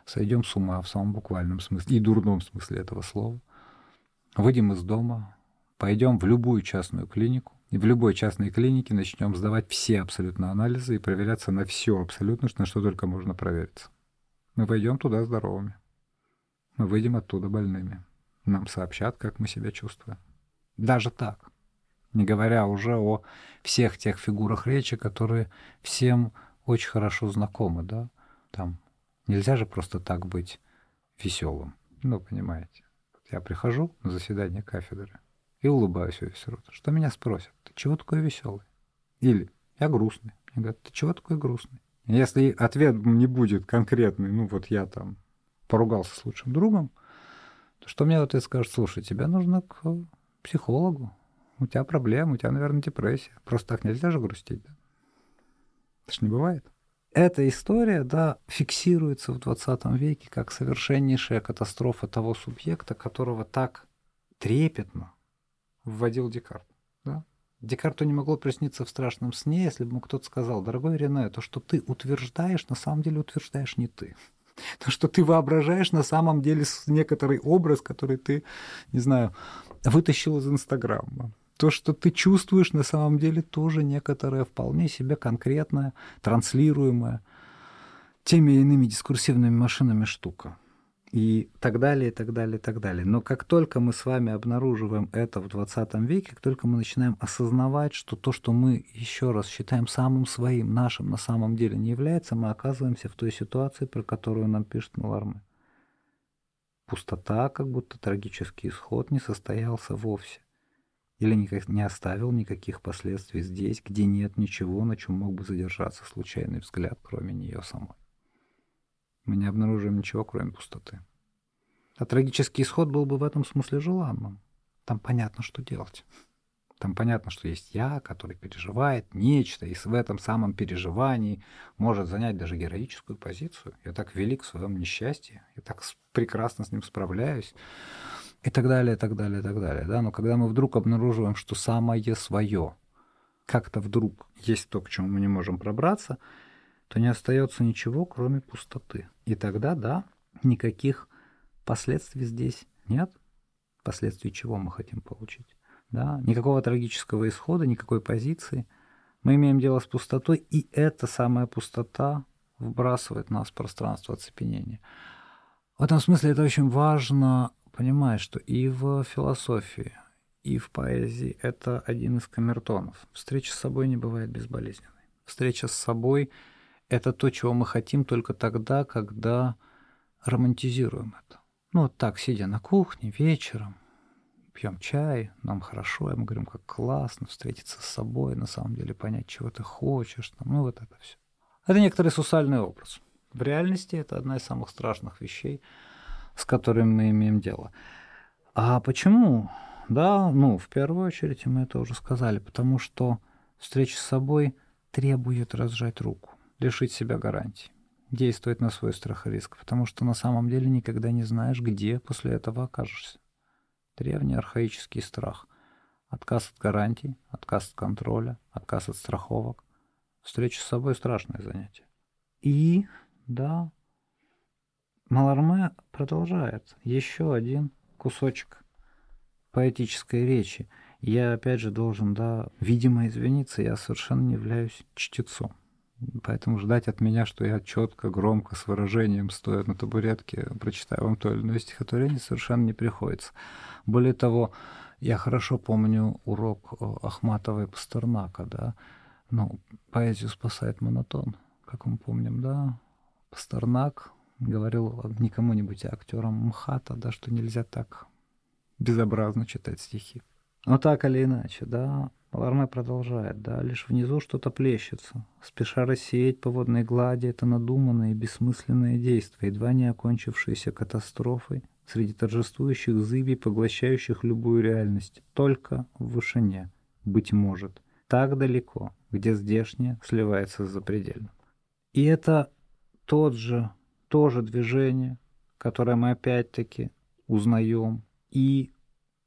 Speaker 5: сойдем с ума в самом буквальном смысле и дурном смысле этого слова, выйдем из дома, пойдем в любую частную клинику, и в любой частной клинике начнем сдавать все абсолютно анализы и проверяться на все абсолютно, на что только можно провериться. Мы войдем туда здоровыми. Мы выйдем оттуда больными. Нам сообщат, как мы себя чувствуем. Даже так. Не говоря уже о всех тех фигурах речи, которые всем очень хорошо знакомы, да? Там нельзя же просто так быть веселым. Ну, понимаете. Я прихожу на заседание кафедры, и улыбаюсь весь рот. Что меня спросят? Ты чего такой веселый? Или я грустный. Мне говорят, ты чего такой грустный? Если ответ не будет конкретный, ну вот я там поругался с лучшим другом, то что мне вот это скажет, слушай, тебе нужно к психологу, у тебя проблемы, у тебя, наверное, депрессия. Просто так нельзя же грустить, да? Это ж не бывает. Эта история, да, фиксируется в 20 веке как совершеннейшая катастрофа того субъекта, которого так трепетно вводил Декарт. Да? Декарту не могло присниться в страшном сне, если бы ему кто-то сказал, дорогой Рене, то, что ты утверждаешь, на самом деле утверждаешь не ты. <laughs> То, что ты воображаешь, на самом деле некоторый образ, который ты, не знаю, вытащил из Инстаграма. То, что ты чувствуешь, на самом деле тоже некоторое вполне себе конкретное, транслируемое теми или иными дискурсивными машинами штука и так далее, и так далее, и так далее. Но как только мы с вами обнаруживаем это в 20 веке, как только мы начинаем осознавать, что то, что мы еще раз считаем самым своим, нашим, на самом деле не является, мы оказываемся в той ситуации, про которую нам пишет Маларме. Пустота, как будто трагический исход не состоялся вовсе. Или не оставил никаких последствий здесь, где нет ничего, на чем мог бы задержаться случайный взгляд, кроме нее самой мы не обнаружим ничего, кроме пустоты. А трагический исход был бы в этом смысле желанным. Там понятно, что делать. Там понятно, что есть я, который переживает нечто, и в этом самом переживании может занять даже героическую позицию. Я так велик в своем несчастье, я так прекрасно с ним справляюсь, и так далее, и так далее, и так далее. Да? Но когда мы вдруг обнаруживаем, что самое свое как-то вдруг есть то, к чему мы не можем пробраться, то не остается ничего, кроме пустоты. И тогда, да, никаких последствий здесь нет. Последствий чего мы хотим получить? Да, никакого трагического исхода, никакой позиции. Мы имеем дело с пустотой, и эта самая пустота вбрасывает нас в пространство оцепенения. В этом смысле это очень важно понимать, что и в философии, и в поэзии это один из камертонов. Встреча с собой не бывает безболезненной. Встреча с собой — это то, чего мы хотим только тогда, когда романтизируем это. Ну, вот так, сидя на кухне вечером, пьем чай, нам хорошо, и мы говорим, как классно встретиться с собой, на самом деле понять, чего ты хочешь, там, ну вот это все. Это некоторый сусальный образ. В реальности это одна из самых страшных вещей, с которыми мы имеем дело. А почему? Да, ну, в первую очередь, мы это уже сказали, потому что встреча с собой требует разжать руку лишить себя гарантий, действовать на свой страх и риск, потому что на самом деле никогда не знаешь, где после этого окажешься. Древний архаический страх. Отказ от гарантий, отказ от контроля, отказ от страховок. Встреча с собой — страшное занятие. И, да, Маларме продолжает. Еще один кусочек поэтической речи. Я, опять же, должен, да, видимо, извиниться, я совершенно не являюсь чтецом. Поэтому ждать от меня, что я четко, громко, с выражением, стоя на табуретке, прочитаю вам то или иное стихотворение, совершенно не приходится. Более того, я хорошо помню урок Ахматова и Пастернака, да, ну, поэзию спасает монотон, как мы помним, да. Пастернак говорил не кому-нибудь, а актерам МХАТа, да, что нельзя так безобразно читать стихи. Но так или иначе, да, Ларме продолжает, да, лишь внизу что-то плещется. Спеша рассеять по водной глади это надуманное и бессмысленное действие, едва не окончившееся катастрофой среди торжествующих зыбей, поглощающих любую реальность, только в вышине, быть может, так далеко, где здешнее сливается с запредельным. И это тот же, то же движение, которое мы опять-таки узнаем и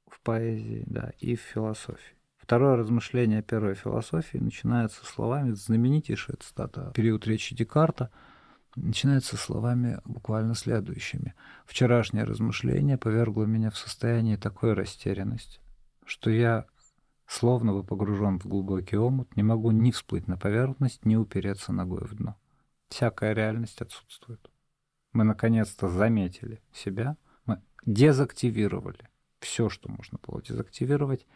Speaker 5: в поэзии, да, и в философии. Второе размышление первой философии начинается словами знаменитейшая цитата период речи Декарта начинается словами буквально следующими. Вчерашнее размышление повергло меня в состояние такой растерянности, что я, словно бы погружен в глубокий омут, не могу ни всплыть на поверхность, ни упереться ногой в дно. Всякая реальность отсутствует. Мы наконец-то заметили себя, мы дезактивировали все, что можно было дезактивировать,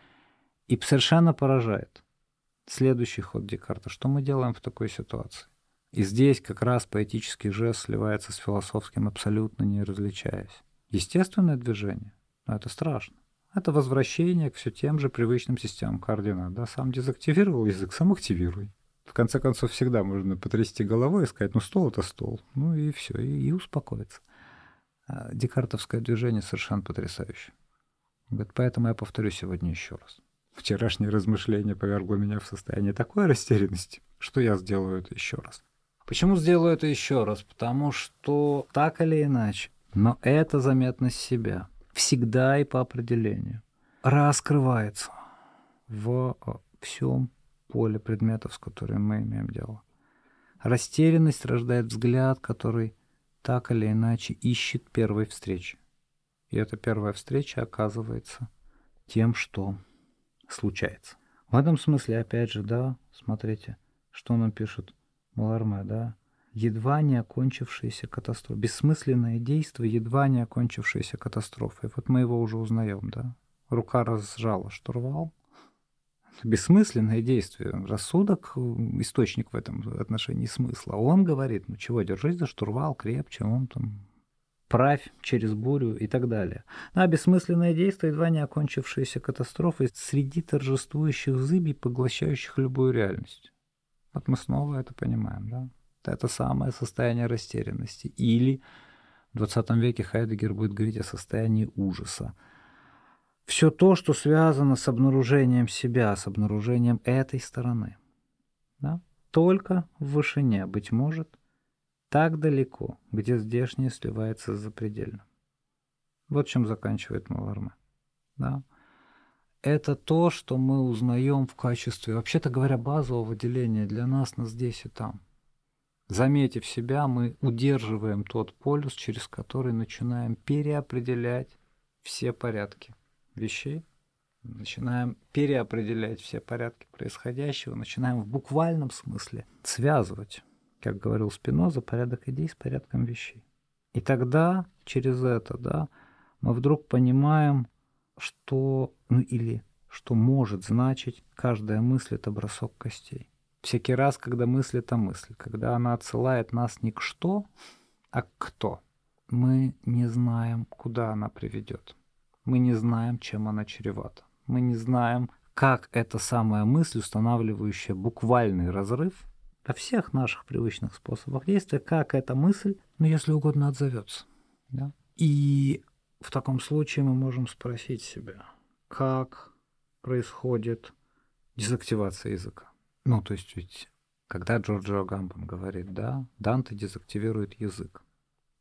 Speaker 5: и совершенно поражает следующий ход Декарта. Что мы делаем в такой ситуации? И здесь как раз поэтический жест сливается с философским, абсолютно не различаясь. Естественное движение, но это страшно. Это возвращение к все тем же привычным системам координат. Да, сам дезактивировал язык, сам активируй. В конце концов, всегда можно потрясти головой и сказать, ну стол это стол. Ну и все, и, и успокоиться. А декартовское движение совершенно потрясающе. Говорит, поэтому я повторю сегодня еще раз. Вчерашнее размышление повергло меня в состояние такой растерянности, что я сделаю это еще раз. Почему сделаю это еще раз? Потому что так или иначе, но эта заметность себя всегда и по определению раскрывается в всем поле предметов, с которыми мы имеем дело. Растерянность рождает взгляд, который так или иначе ищет первой встречи. И эта первая встреча оказывается тем, что случается. В этом смысле, опять же, да, смотрите, что нам пишут Маларме, да, едва не окончившаяся катастрофа. Бессмысленное действие, едва не окончившаяся катастрофой. Вот мы его уже узнаем, да. Рука разжала штурвал. Бессмысленное действие. Рассудок — источник в этом отношении смысла. Он говорит, ну чего, держись за штурвал крепче, он там правь через бурю и так далее. Ну, а бессмысленное действие, едва не окончившаяся катастрофой среди торжествующих зыбей, поглощающих любую реальность. Вот мы снова это понимаем, да? Это самое состояние растерянности. Или в 20 веке Хайдегер будет говорить о состоянии ужаса. Все то, что связано с обнаружением себя, с обнаружением этой стороны. Да? Только в вышине, быть может, так далеко, где здешнее сливается с запредельным. Вот чем заканчивает Маларме. Да? это то, что мы узнаем в качестве, вообще-то говоря, базового деления для нас на здесь и там. Заметив себя, мы удерживаем тот полюс, через который начинаем переопределять все порядки вещей, начинаем переопределять все порядки происходящего, начинаем в буквальном смысле связывать, как говорил Спиноза, порядок идей с порядком вещей. И тогда через это, да, мы вдруг понимаем, что, ну или что может значить каждая мысль — это бросок костей. Всякий раз, когда мысль — это мысль, когда она отсылает нас не к что, а к кто, мы не знаем, куда она приведет. Мы не знаем, чем она чревата. Мы не знаем, как эта самая мысль, устанавливающая буквальный разрыв о всех наших привычных способах действия, как эта мысль, ну, если угодно, отзовется. Да? И в таком случае мы можем спросить себя, как происходит дезактивация языка. Ну, то есть ведь, когда Джорджо Гамбон говорит, да, Данте дезактивирует язык.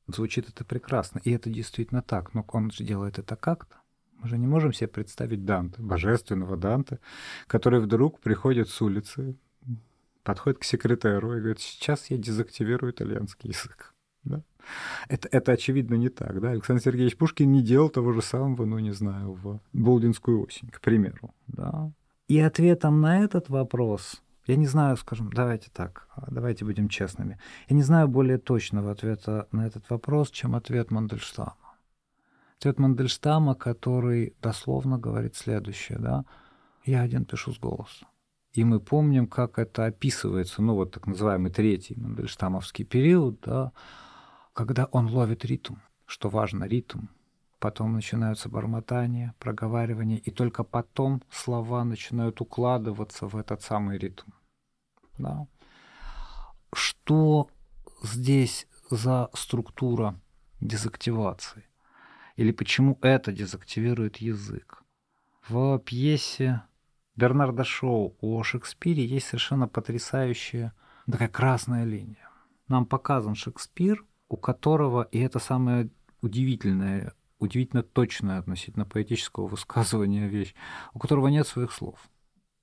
Speaker 5: Звучит это прекрасно, и это действительно так, но он же делает это как-то. Мы же не можем себе представить Данте, божественного Данте, который вдруг приходит с улицы, подходит к секретеру и говорит, сейчас я дезактивирую итальянский язык. Да? Это, это очевидно не так. Да? Александр Сергеевич Пушкин не делал того же самого, ну, не знаю, в Болдинскую осень, к примеру. Да? И ответом на этот вопрос, я не знаю, скажем, давайте так, давайте будем честными, я не знаю более точного ответа на этот вопрос, чем ответ Мандельштама. Ответ Мандельштама, который дословно говорит следующее, да, я один пишу с голоса. И мы помним, как это описывается, ну вот так называемый третий Мандельштамовский период, да, когда он ловит ритм, что важно, ритм, потом начинаются бормотания, проговаривание, и только потом слова начинают укладываться в этот самый ритм. Да? Что здесь за структура дезактивации? Или почему это дезактивирует язык? В пьесе Бернарда Шоу о Шекспире есть совершенно потрясающая такая красная линия. Нам показан Шекспир – у которого, и это самое удивительное, удивительно точное относительно поэтического высказывания вещь, у которого нет своих слов.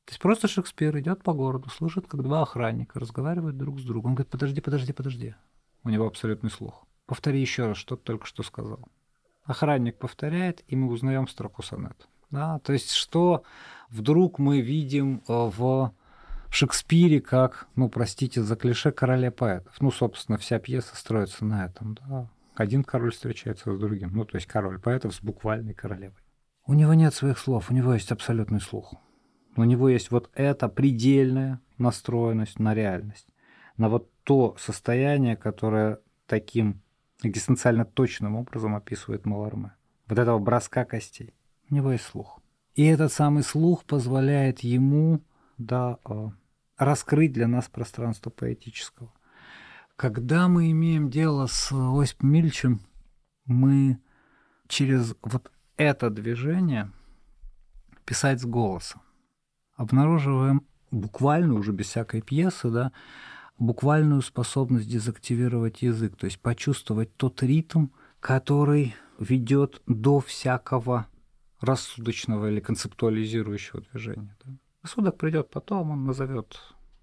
Speaker 5: То есть просто Шекспир идет по городу, слышит, как два охранника разговаривают друг с другом. Он говорит, подожди, подожди, подожди. у него абсолютный слух. Повтори еще раз, что ты только что сказал. Охранник повторяет, и мы узнаем строку сонета. Да? То есть что вдруг мы видим э, в Шекспире как, ну, простите за клише, короля поэтов. Ну, собственно, вся пьеса строится на этом. Да? Один король встречается с другим. Ну, то есть король поэтов с буквальной королевой. У него нет своих слов, у него есть абсолютный слух. У него есть вот эта предельная настроенность на реальность, на вот то состояние, которое таким экзистенциально точным образом описывает Маларме. Вот этого броска костей. У него есть слух. И этот самый слух позволяет ему да, а, раскрыть для нас пространство поэтического. Когда мы имеем дело с Осипом Мильчем, мы через вот это движение писать с голоса обнаруживаем буквально уже без всякой пьесы, да, буквальную способность дезактивировать язык, то есть почувствовать тот ритм, который ведет до всякого рассудочного или концептуализирующего движения. Да. Рассудок придет потом, он назовет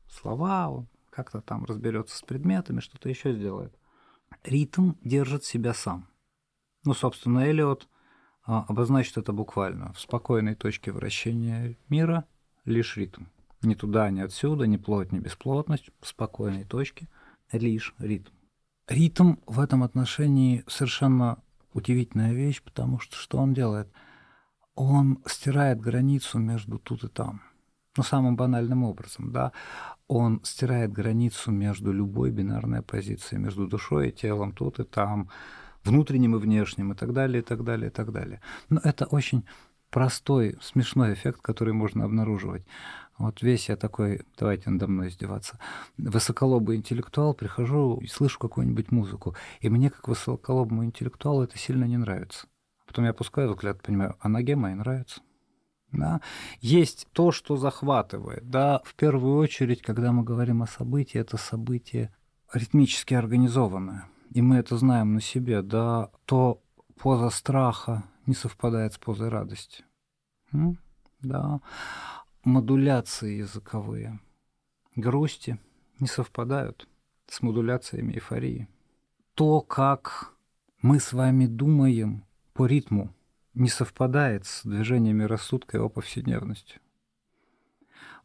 Speaker 5: слова, он как-то там разберется с предметами, что-то еще сделает. Ритм держит себя сам. Ну, собственно, Элиот а, обозначит это буквально. В спокойной точке вращения мира лишь ритм. Ни туда, ни отсюда, ни плоть, ни бесплотность, в спокойной точке, лишь ритм. Ритм в этом отношении совершенно удивительная вещь, потому что что он делает? Он стирает границу между тут и там. Ну, самым банальным образом, да. Он стирает границу между любой бинарной позицией, между душой и телом, тут и там, внутренним и внешним, и так далее, и так далее, и так далее. Но это очень простой, смешной эффект, который можно обнаруживать. Вот весь я такой, давайте надо мной издеваться, высоколобый интеллектуал, прихожу и слышу какую-нибудь музыку, и мне, как высоколобому интеллектуалу, это сильно не нравится. Потом я опускаю взгляд, понимаю, а ноге моей нравится. Да? Есть то, что захватывает. Да? В первую очередь, когда мы говорим о событии, это событие ритмически организованное. И мы это знаем на себе. Да? То поза страха не совпадает с позой радости. Да модуляции языковые, грусти не совпадают с модуляциями эйфории. То, как мы с вами думаем по ритму, не совпадает с движениями рассудка его повседневностью.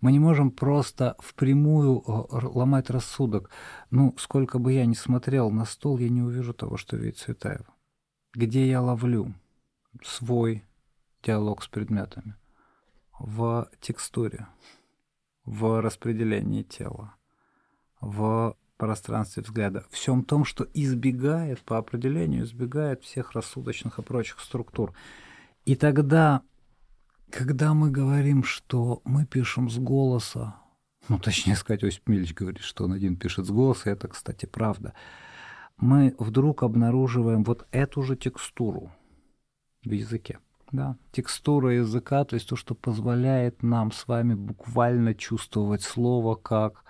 Speaker 5: Мы не можем просто впрямую э, ломать рассудок. Ну, сколько бы я ни смотрел на стол, я не увижу того, что видит Цветаева. Где я ловлю свой диалог с предметами? в текстуре, в распределении тела, в пространстве взгляда, всем том, что избегает, по определению избегает всех рассудочных и прочих структур. И тогда, когда мы говорим, что мы пишем с голоса, ну, точнее сказать, Осип Мильич говорит, что он один пишет с голоса, это, кстати, правда, мы вдруг обнаруживаем вот эту же текстуру в языке да, текстура языка, то есть то, что позволяет нам с вами буквально чувствовать слово как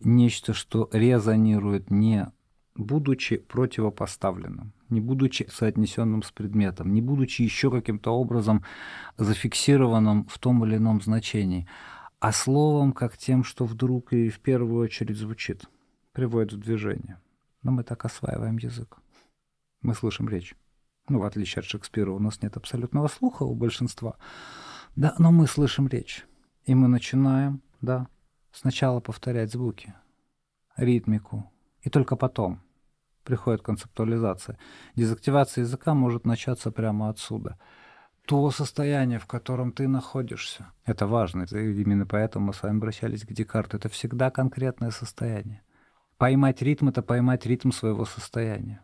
Speaker 5: нечто, что резонирует не будучи противопоставленным, не будучи соотнесенным с предметом, не будучи еще каким-то образом зафиксированным в том или ином значении, а словом как тем, что вдруг и в первую очередь звучит, приводит в движение. Но мы так осваиваем язык. Мы слышим речь ну, в отличие от Шекспира, у нас нет абсолютного слуха у большинства, да, но мы слышим речь, и мы начинаем, да, сначала повторять звуки, ритмику, и только потом приходит концептуализация. Дезактивация языка может начаться прямо отсюда. То состояние, в котором ты находишься, это важно. Именно поэтому мы с вами обращались к Декарту. Это всегда конкретное состояние. Поймать ритм — это поймать ритм своего состояния.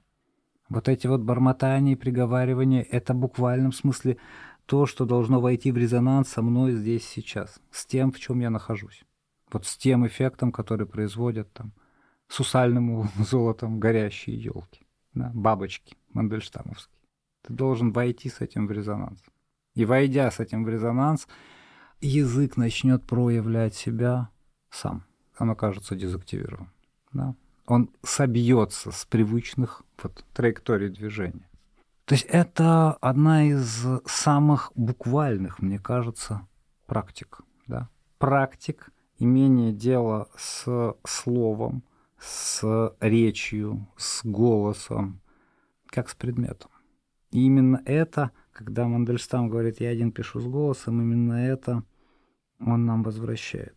Speaker 5: Вот эти вот бормотания и приговаривания — это в буквальном смысле то, что должно войти в резонанс со мной здесь сейчас, с тем, в чем я нахожусь. Вот с тем эффектом, который производят там сусальным <laughs> золотом горящие елки, да, бабочки мандельштамовские. Ты должен войти с этим в резонанс. И войдя с этим в резонанс, язык начнет проявлять себя сам. Оно кажется дезактивирован. Да? он собьется с привычных вот, траекторий движения. То есть это одна из самых буквальных, мне кажется, практик. Да? Практик имения дела с словом, с речью, с голосом, как с предметом. И именно это, когда Мандельштам говорит, я один пишу с голосом, именно это он нам возвращает.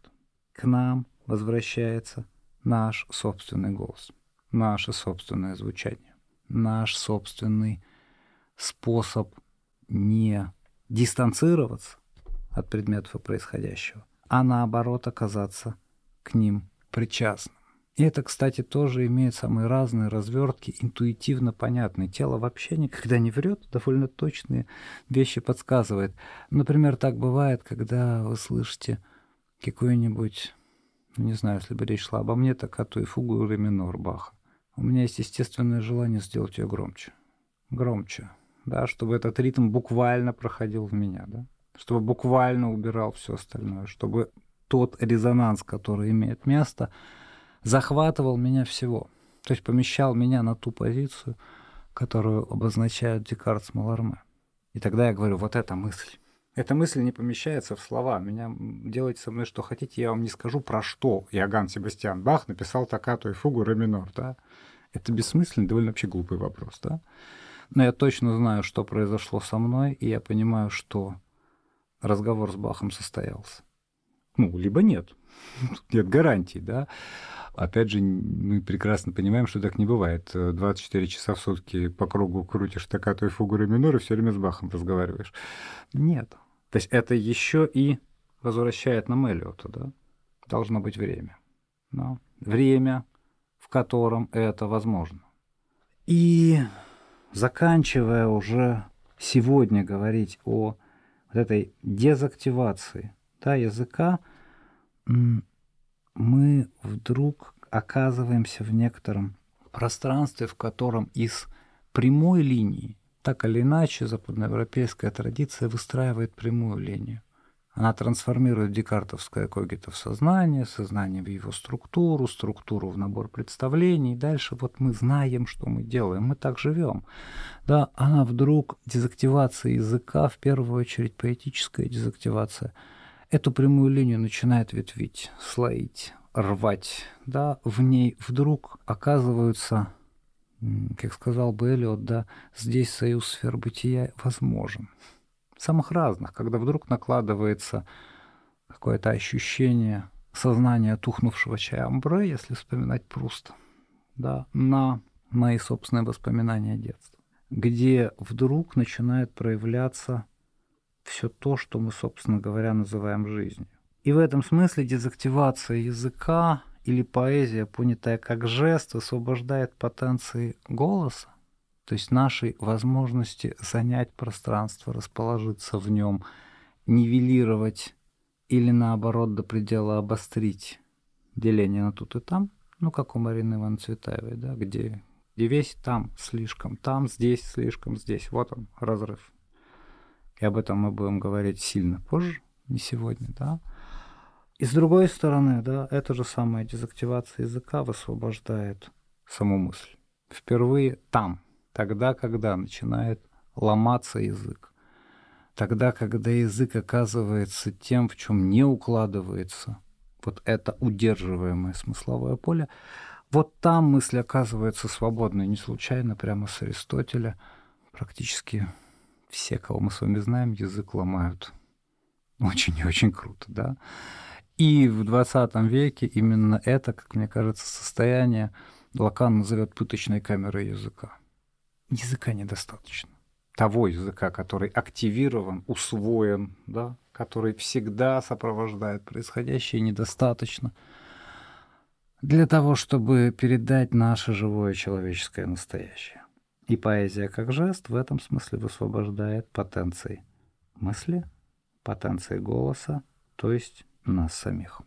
Speaker 5: К нам возвращается наш собственный голос, наше собственное звучание, наш собственный способ не дистанцироваться от предметов происходящего, а наоборот оказаться к ним причастным. И это, кстати, тоже имеет самые разные развертки, интуитивно понятные. Тело вообще никогда не врет, довольно точные вещи подсказывает. Например, так бывает, когда вы слышите какую-нибудь, ну, не знаю, если бы речь шла обо мне, так а то и фугу или минор Баха. У меня есть естественное желание сделать ее громче. Громче, да, чтобы этот ритм буквально проходил в меня, да, чтобы буквально убирал все остальное, чтобы тот резонанс, который имеет место, захватывал меня всего. То есть помещал меня на ту позицию, которую обозначают Декарт с Маларме. И тогда я говорю, вот эта мысль. Эта мысль не помещается в слова. Меня делайте со мной что хотите, я вам не скажу, про что Иоганн Себастьян Бах написал токкату и фугу ре минор, да? Это бессмысленный, довольно вообще глупый вопрос, да? Но я точно знаю, что произошло со мной, и я понимаю, что разговор с Бахом состоялся. Ну, либо нет. Тут <laughs> нет гарантий, да. Опять же, мы прекрасно понимаем, что так не бывает. 24 часа в сутки по кругу крутишь стаккато и фугу минор и все время с Бахом разговариваешь. Нет. То есть это еще и возвращает нам Эллиота, да? Должно быть время. Да? Время, в котором это возможно. И заканчивая уже сегодня говорить о вот этой дезактивации да, языка, мы вдруг оказываемся в некотором пространстве, в котором из прямой линии, так или иначе, западноевропейская традиция выстраивает прямую линию. Она трансформирует декартовское когито в сознание, сознание в его структуру, структуру в набор представлений. И дальше вот мы знаем, что мы делаем, мы так живем. Да, она вдруг, дезактивация языка, в первую очередь поэтическая дезактивация – эту прямую линию начинает ветвить, слоить, рвать, да, в ней вдруг оказываются, как сказал бы Эллиот, да, здесь союз сфер бытия возможен. Самых разных, когда вдруг накладывается какое-то ощущение сознания тухнувшего чая амбре, если вспоминать Пруста, да, на мои собственные воспоминания детства, где вдруг начинает проявляться все то, что мы, собственно говоря, называем жизнью. И в этом смысле дезактивация языка или поэзия, понятая как жест, освобождает потенции голоса, то есть нашей возможности занять пространство, расположиться в нем, нивелировать или наоборот до предела обострить деление на тут и там, ну, как у Марины Ивановны Цветаевой, да, где, где весь там слишком, там, здесь слишком, здесь. Вот он, разрыв. И об этом мы будем говорить сильно позже, не сегодня, да. И с другой стороны, да, эта же самая дезактивация языка высвобождает саму мысль. Впервые там, тогда, когда начинает ломаться язык. Тогда, когда язык оказывается тем, в чем не укладывается вот это удерживаемое смысловое поле, вот там мысль оказывается свободной. Не случайно прямо с Аристотеля практически все, кого мы с вами знаем, язык ломают. Очень и очень круто, да? И в 20 веке именно это, как мне кажется, состояние Лакан назовет пыточной камерой языка. Языка недостаточно. Того языка, который активирован, усвоен, да, который всегда сопровождает происходящее, недостаточно для того, чтобы передать наше живое человеческое настоящее. И поэзия как жест в этом смысле высвобождает потенции мысли, потенции голоса, то есть нас самих.